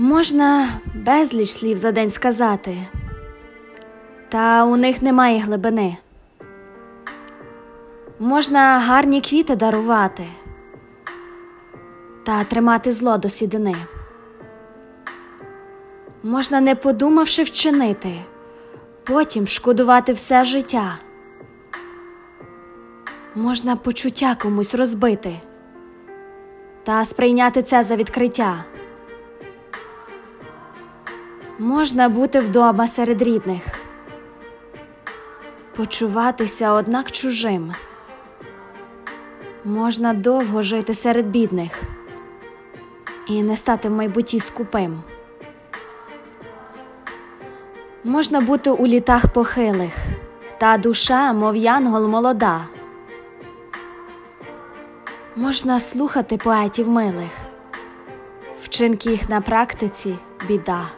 Можна безліч слів за день сказати, та у них немає глибини. Можна гарні квіти дарувати та тримати зло до сідини. Можна, не подумавши вчинити, потім шкодувати все життя. Можна почуття комусь розбити та сприйняти це за відкриття. Можна бути вдома серед рідних, почуватися однак чужим. Можна довго жити серед бідних і не стати в майбутті скупим. Можна бути у літах похилих, та душа, мов янгол молода. Можна слухати поетів милих, вчинки їх на практиці біда.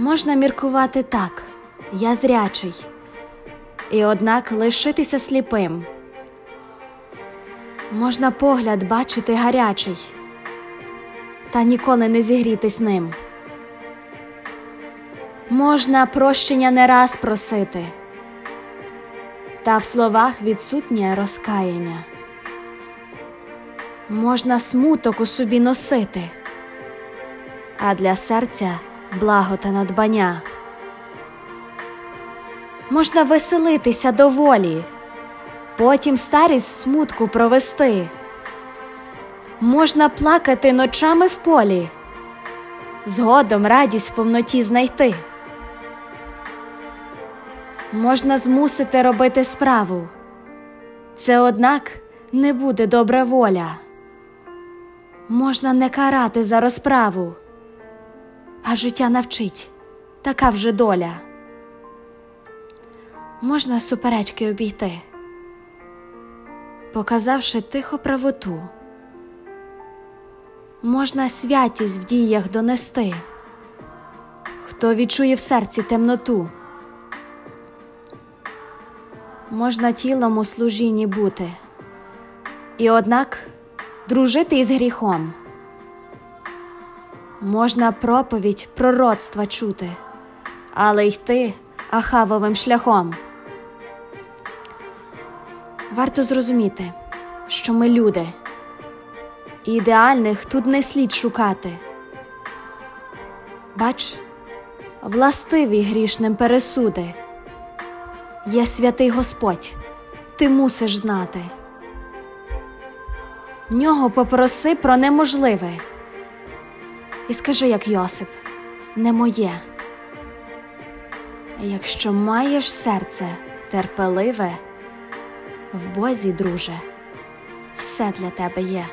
Можна міркувати так, я зрячий, і однак лишитися сліпим. Можна погляд бачити гарячий, та ніколи не зігрітись ним. Можна прощення не раз просити, та в словах відсутнє розкаяння. Можна смуток у собі носити, а для серця благо та надбання. Можна веселитися доволі, потім старість смутку провести. Можна плакати ночами в полі, згодом радість в повноті знайти. Можна змусити робити справу, це, однак, не буде добра воля. Можна не карати за розправу а життя навчить. Така вже доля. Можна суперечки обійти, показавши тихо правоту, можна святість в діях донести, хто відчує в серці темноту, можна тілом у служінні бути, і однак дружити із гріхом можна проповідь пророцтва чути, але йти ахавовим шляхом. Варто зрозуміти, що ми люди, і ідеальних тут не слід шукати. Бач, властиві грішним пересуди. Є святий Господь, ти мусиш знати. Нього попроси про неможливе і скажи, як Йосип, не моє. Якщо маєш серце терпеливе, в Бозі, друже, все для тебе є.